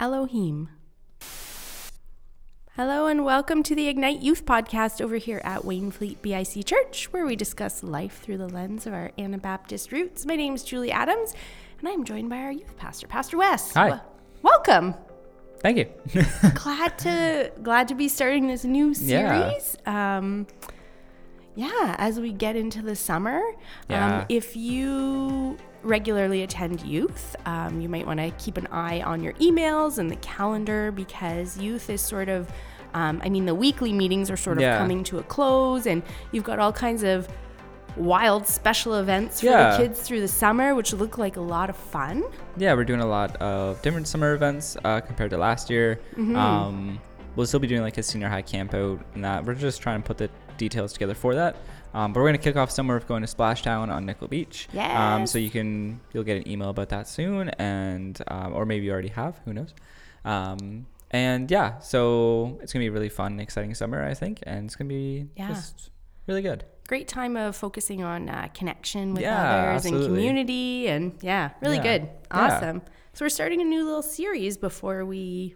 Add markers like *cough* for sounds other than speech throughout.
Elohim. Hello and welcome to the Ignite Youth Podcast over here at Wainfleet BIC Church, where we discuss life through the lens of our Anabaptist roots. My name is Julie Adams, and I am joined by our youth pastor, Pastor Wes. Hi. Wel- welcome. Thank you. *laughs* glad to glad to be starting this new Yeah. series. Um, yeah, as we get into the summer, Yeah. um, if you regularly attend youth, um, you might want to keep an eye on your emails and the calendar because youth is sort of, um, I mean, the weekly meetings are sort of Yeah. coming to a close, and you've got all kinds of wild special events for Yeah. the kids through the summer, which look like a lot of fun. yeah, we're doing a lot of different summer events uh, compared to last year. Mm-hmm. Um, we'll still be doing like a senior high camp out and that. We're just trying to put the details together for that. Um, but we're gonna kick off summer with going to Splashtown on Nickel Beach. Um, so you can you'll get an email about that soon, and um, or maybe you already have. Who knows? Um, and yeah, so it's gonna be a really fun, exciting summer, I think, and it's gonna be Yeah. just really good. great time of focusing on uh, connection with Yeah, others and community and yeah really Yeah. good awesome so we're starting a new little series before we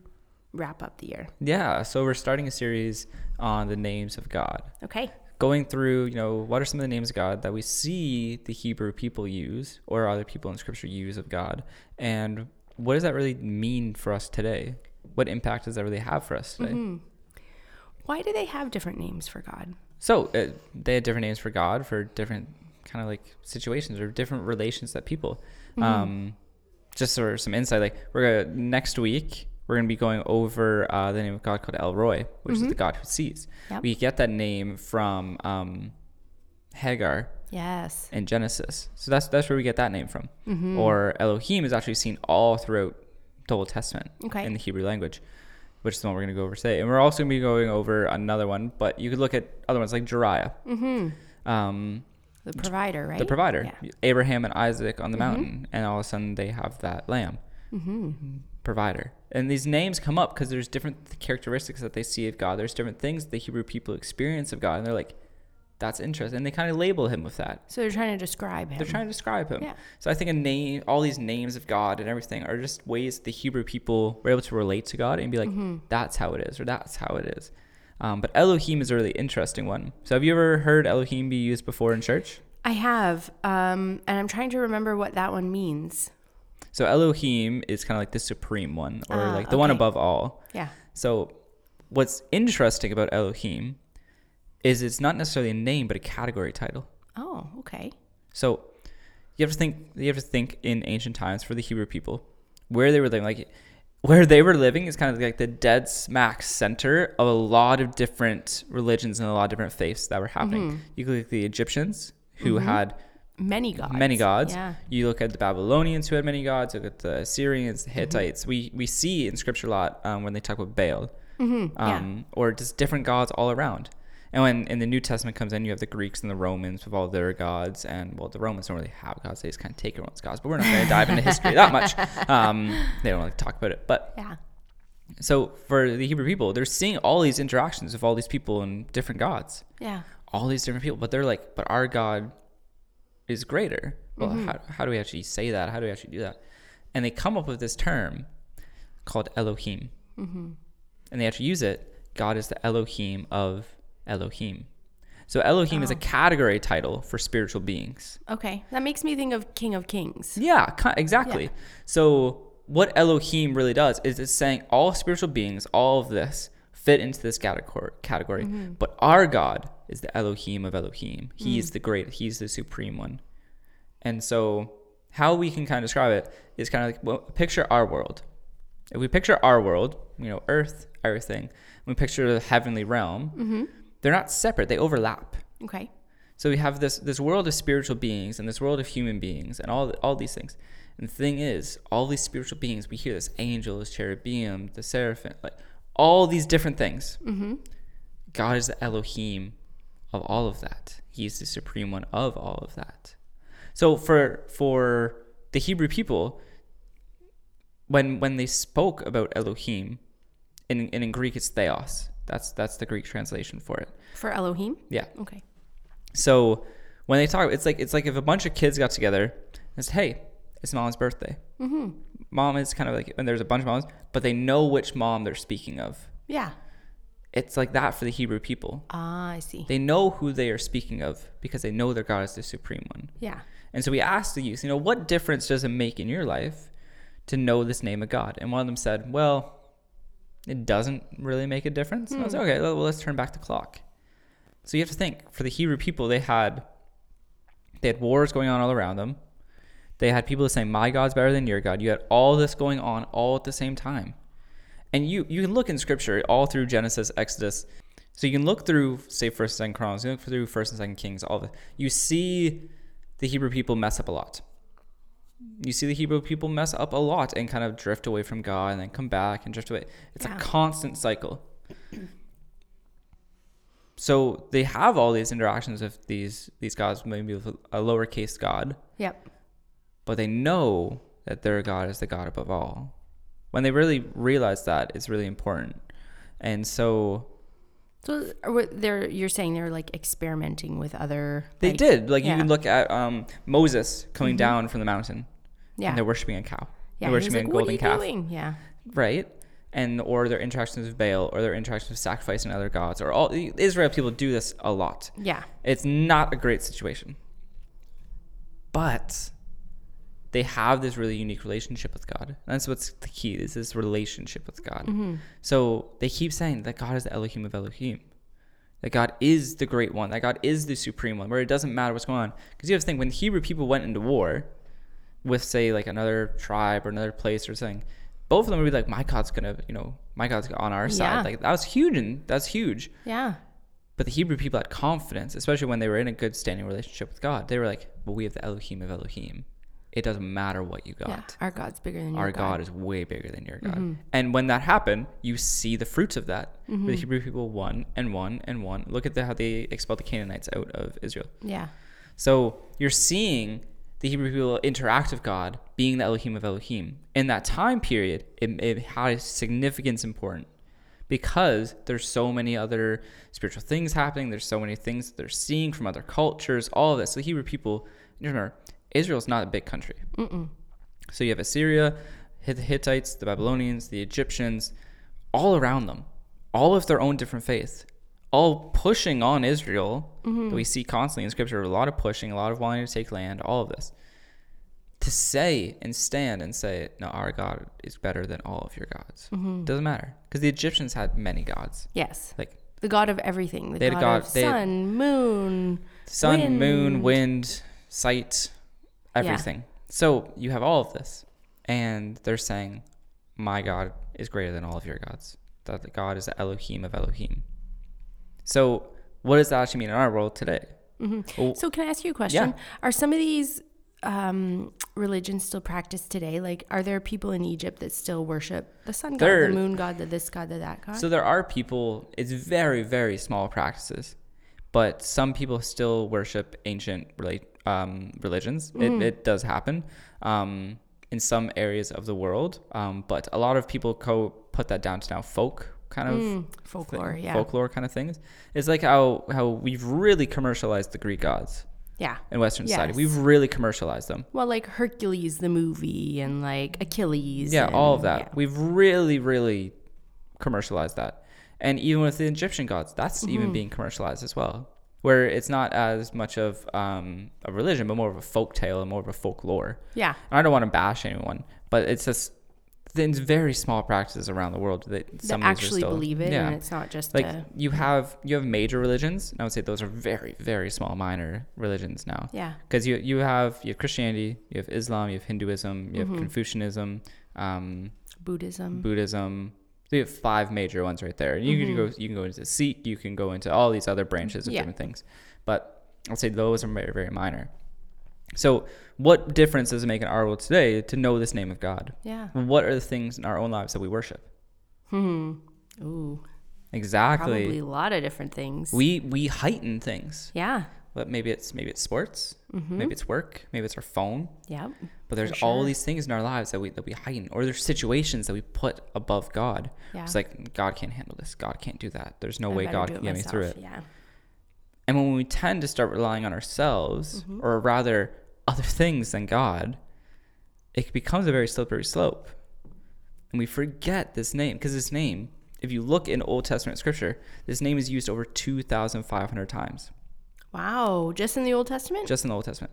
wrap up the year Yeah, so we're starting a series on the names of God. okay going through, you know, what are some of the names of God that we see the Hebrew people use or other people in scripture use of God? And what does that really mean for us today? What impact does that really have for us today? Mm-hmm. why do they have different names for god So uh, they had different names for God for different kind of like situations or different relations that people. Um, just for some insight, like we're gonna, next week we're gonna be going over uh, the name of God called El Roi, which is the God who sees. Yep. We get that name from um, Hagar yes in Genesis. So that's that's where we get that name from. Mm-hmm. Or Elohim is actually seen all throughout the Old Testament Okay. in the Hebrew language, which is the one we're going to go over today. And we're also going to be going over another one, but you could look at other ones like Jireh, mm-hmm. um, the provider right the provider, yeah. Abraham and Isaac on the Mm-hmm. mountain, and all of a sudden they have that lamb mm-hmm. Provider. And these names come up because there's different characteristics that they see of God. There's different things the Hebrew people experience of God, and they're like, "That's interesting," and they kind of label him with that. so they're trying to describe him They're trying to describe him. Yeah. So I think a name, all these names of God and everything are just ways the Hebrew people were able to relate to God and be like, Mm-hmm. that's how it is, or that's how it is. Um, but Elohim is a really interesting one. So have you ever heard Elohim be used before in church? i have um, and i'm trying to remember what that one means So Elohim is kind of like the supreme one, or Ah, like the one above all. yeah So what's interesting about Elohim is it's not necessarily a name, but a category title. oh okay So you have to think you have to think in ancient times for the Hebrew people where they were living like where they were living is kind of like the dead smack center of a lot of different religions and a lot of different faiths that were happening. You could look at the Egyptians who had many gods many gods. yeah You look at the Babylonians who had many gods. Look at the Assyrians, the Hittites. We we see in scripture a lot um, when they talk about Baal, mm-hmm. yeah um, or just different gods all around. And when in the New Testament comes in, you have the Greeks and the Romans with all their gods, and well, the Romans don't really have gods; they just kind of take everyone's gods. But we're not going to dive into history that much. *laughs* Um, they don't like talk about it. But yeah so for the Hebrew people, they're seeing all these interactions with all these people and different gods, yeah all these different people. But they're like, but our God is greater. Well, mm-hmm. how, how do we actually say that? How do we actually do that? And they come up with this term called Elohim. Mm-hmm. And they actually use it. God is the Elohim of Elohim. So Elohim is a Oh. category title for spiritual beings. okay that makes me think of king of kings Yeah, exactly. So what Elohim really does is it's saying all spiritual beings, all of this fit into this category. Category, mm-hmm. but our God is the Elohim of Elohim. He He's mm. the great. He's the supreme one. And so how we can kind of describe it is kind of like well, picture our world. If we picture our world, you know, Earth, everything. We picture the heavenly realm. Mm-hmm. They're not separate. They overlap. okay So we have this this world of spiritual beings and this world of human beings and all all these things. And the thing is, all these spiritual beings, we hear this angels, cherubim, the seraphim, like all these different things. mm-hmm. God is the Elohim of all of that. He is the supreme one of all of that. So for for the Hebrew people, when when they spoke about Elohim, in, and in Greek it's theos. That's that's the Greek translation for it. For Elohim? Yeah. Okay. So when they talk, it's like it's like if a bunch of kids got together and said, "Hey, it's mom's birthday. Mm-hmm. Mom is kind of like, and there's a bunch of moms, but they know which mom they're speaking of. Yeah. It's like that for the Hebrew people. Ah, I see. They know who they are speaking of because they know their God is the supreme one. yeah. And so we asked the youth, you know, what difference does it make in your life to know this name of God? And one of them said, well, it doesn't really make a difference. And I was like, okay, well, let's turn back the clock. So you have to think for the Hebrew people, they had they had wars going on all around them. They had people saying, "My God's better than your God." You had all this going on all at the same time, and you you can look in Scripture all through Genesis, Exodus. So you can look through, say, First and Second Chronicles. You look through First and Second Kings. All the. You see the Hebrew people mess up a lot. You see the Hebrew people mess up a lot and kind of drift away from God and then come back and drift away. It's Yeah. a constant cycle. So they have all these interactions with these these gods, maybe with a lowercase god, Yep. But they know that their God is the God above all. When they really realize that, it's really important. And so So they're you're saying they're like experimenting with other. they like- did. Like yeah. Mm-hmm. you can look at um, Moses coming down from the mountain, Yeah. and they're worshiping a cow. yeah. they're worshiping like, a what are golden calf. doing? Yeah. right? And or their interactions with Baal, or their interactions with sacrificing other gods, or all Israel people do this a lot. Yeah. It's not a great situation, but they have this really unique relationship with God. And that's what's the key is this relationship with God. Mm-hmm. So they keep saying that God is the Elohim of Elohim. That God is the great one. That God is the supreme one. Where it doesn't matter what's going on. Because you have to think when Hebrew people went into war with say like another tribe or another place or something, both of them would be like, My God's gonna, you know, my God's on our Yeah. side. Like that was huge and that's huge. Yeah. But the Hebrew people had confidence, especially when they were in a good standing relationship with God. They were like, Well, we have the Elohim of Elohim. It doesn't matter what you got. Yeah. Our God's bigger than Our your God. God. is way bigger than your God. Mm-hmm. And when that happened, you see the fruits of that. Mm-hmm. the Hebrew people won and won and won. Look at the, how they expelled the Canaanites out of Israel. Yeah. So you're seeing the Hebrew people interact with God, being the Elohim of Elohim. In that time period, it, it had significance important because there's so many other spiritual things happening. There's so many things that they're seeing from other cultures, all of this. So the Hebrew people, you remember, Israel's not a big country. So you have Assyria, the Hittites, the Babylonians, the Egyptians, all around them, all of their own different faiths, all pushing on Israel. Mm-hmm. That we see constantly in Scripture, a lot of pushing, a lot of wanting to take land, all of this. To say and stand and say, no, our God is better than all of your gods. Mm-hmm. Doesn't matter. Because the Egyptians had many gods. Yes. Like The God of everything. The They had God, a God- of sun, moon. sun, moon, Wind. wind, sight, everything. So you have all of this, and they're saying, "My God is greater than all of your gods. That the God is the Elohim of Elohim." So what does that actually mean in our world today? Well, So can I ask you a question? Yeah. Are some of these um, religions still practiced today? Like, are there people in Egypt that still worship the sun god, There- the moon god, the this god, the that god? So there are people. It's very very small practices, but some people still worship ancient relate um, religions. It, it does happen um, in some areas of the world, um, but a lot of people co put that down to now folk kind of Mm, folklore, thing- yeah. folklore kind of things. It's like how how we've really commercialized the Greek gods yeah. in Western society. We've really commercialized them. Well, like Hercules the movie and like Achilles. Yeah, all of that. yeah. We've really, really commercialized that. And even with the Egyptian gods, that's Mm-hmm. even being commercialized as well. Where it's not as much of um, a religion, but more of a folk tale and more of a folklore. Yeah. And I don't want to bash anyone, but it's just there's very small practices around the world that That actually still- believe it, Yeah. and it's not just like a, you have you have major religions and i would say those are very very small minor religions now yeah. because you you have you have christianity you have islam you have hinduism you have Mm-hmm. confucianism um, Buddhism. buddhism so you have five major ones right there you can go you can go into Sikh, you can go into all these other branches of Mm-hmm. Yeah. different things but i'll say those are very very minor so what difference does it make in our world today to know this name of god yeah. what are the things in our own lives that we worship Hmm. Ooh. exactly Probably a lot of different things. we we heighten things yeah. But maybe it's maybe it's sports Mm-hmm. maybe it's work maybe it's our phone Yep. but there's For all these things in our lives that we that we heighten or there's situations that we put above god Yeah. it's like god can't handle this god can't do that there's no I way god can get me through it Yeah. and when we tend to start relying on ourselves Mm-hmm. or rather other things than god it becomes a very slippery slope. And we forget this name because this name, if you look in Old Testament scripture, this name is used over 2,500 times Wow. Just in the Old Testament? just in the Old Testament.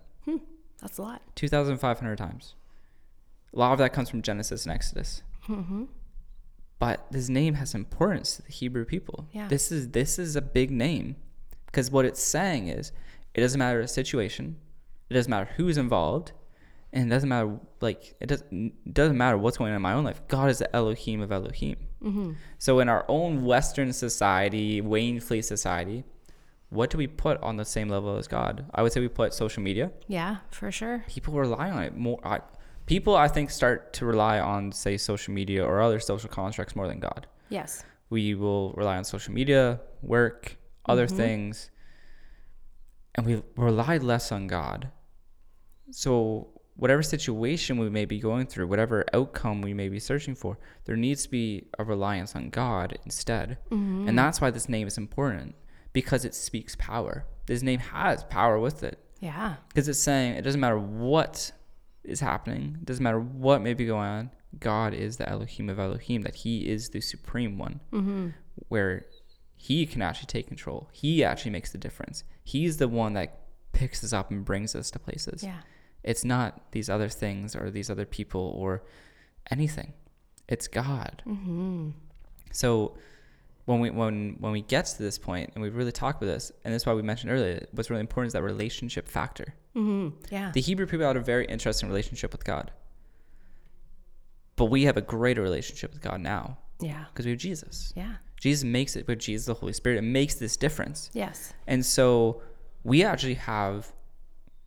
That's a lot. 2,500 times. A lot of that comes from Genesis and Exodus. Mm-hmm. But this name has importance to the Hebrew people. Yeah. This is this is a big name because what it's saying is it doesn't matter the situation, it doesn't matter who's involved, and it doesn't matter like it doesn't it doesn't matter what's going on in my own life. God is the Elohim of Elohim. Mm-hmm. So in our own Western society, Wainfleet society, what do we put on the same level as God? I would say we put social media. Yeah, for sure. People rely on it more. I, people, I think, start to rely on, say, social media or other social constructs more than God. Yes. We will rely on social media, work, other Mhm. things, and we rely less on God. So, whatever situation we may be going through, whatever outcome we may be searching for, there needs to be a reliance on God instead. Mm-hmm. And that's why this name is important because it speaks power. This name has power with it Yeah. because it's saying it doesn't matter what is happening, it doesn't matter what may be going on. God is the Elohim of Elohim, that He is the supreme one, Mm-hmm. where He can actually take control. He actually makes the difference. He's the one that picks us up and brings us to places. Yeah. It's not these other things or these other people or anything. It's God. Mm-hmm. So when we when when we get to this point and we've really talk about this, and that's why we mentioned earlier, what's really important is that relationship factor. Mm-hmm. Yeah. The Hebrew people had a very interesting relationship with God. But we have a greater relationship with God now Yeah. because we have Jesus. Yeah. Jesus makes it with Jesus, the Holy Spirit, it makes this difference. Yes. And so we actually have,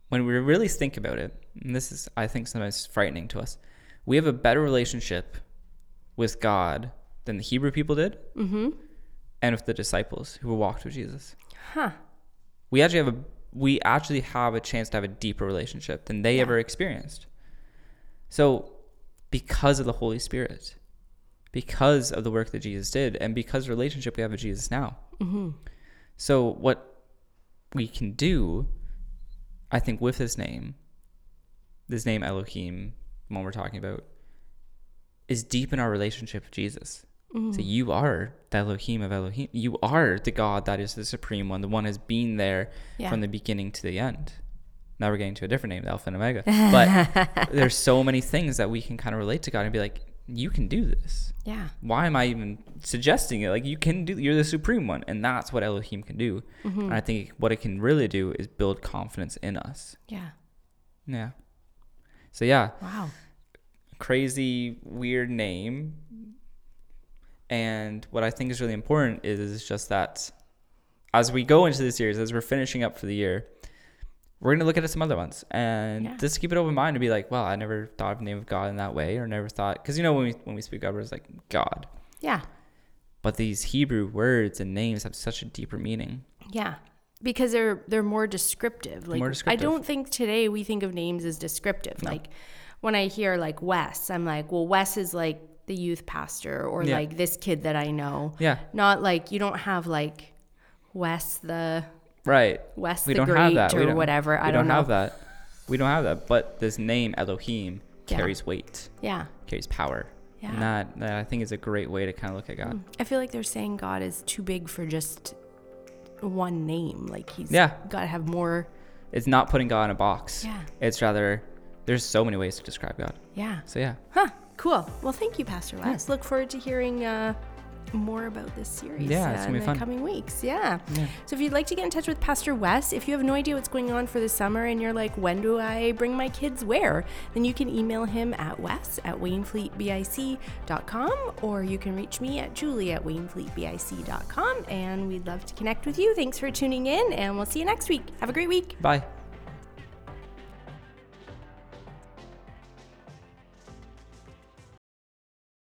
when we really think about it, and this is, I think, sometimes frightening to us, we have a better relationship with God than the Hebrew people did Mm-hmm. And with the disciples who walked with Jesus. Huh. We actually have a we actually have a chance to have a deeper relationship than they Yeah. ever experienced. So, because of the Holy Spirit, because of the work that Jesus did, and because of the relationship we have with Jesus now. Mm-hmm. So, what we can do, I think, with this name, this name Elohim, one we're talking about, is deepen our relationship with Jesus. Mm-hmm. So you are the Elohim of Elohim. You are the God that is the supreme one, the one has been there Yeah. from the beginning to the end. Now we're getting to a different name, the Alpha and Omega. *laughs* But there's so many things that we can kind of relate to God and be like, you can do this. Yeah. Why am I even suggesting it? Like you can do. You're the supreme one, and that's what Elohim can do. Mm-hmm. And I think what it can really do is build confidence in us. Yeah. Yeah. So yeah, Wow. crazy weird name and what i think is really important is, is just that as we go into the series as we're finishing up for the year we're going to look at some other ones and Yeah. just keep it open mind to be like well i never thought of the name of god in that way or never thought because you know when we when we speak god it's like god Yeah. but these hebrew words and names have such a deeper meaning Yeah. Because they're they're more descriptive. Like More I don't think today we think of names as descriptive. No. Like when I hear like Wes, I'm like, well, Wes is like the youth pastor or Yeah. like this kid that I know. yeah Not like you don't have like Wes the right Wes we the Great have that we or don't, whatever. we I don't don't, have that we don't have that but this name elohim Yeah. carries weight Yeah. carries power. Yeah. And that, that I think is a great way to kind of look at God. Mm. I feel like they're saying God is too big for just one name. Like he's Yeah. got to have more. It's not putting God in a box. Yeah. It's rather there's so many ways to describe God. Yeah. So yeah. Huh. Cool. Well, thank you, Pastor Wes. Look forward to hearing uh, more about this series Yeah, uh, in the fun. coming weeks. Yeah. Yeah. So if you'd like to get in touch with Pastor Wes, if you have no idea what's going on for the summer and you're like, when do I bring my kids where? Then you can email him at wes at wainfleetbic.com or you can reach me at julie at wainfleetbic.com and we'd love to connect with you. Thanks for tuning in and we'll see you next week. Have a great week. Bye.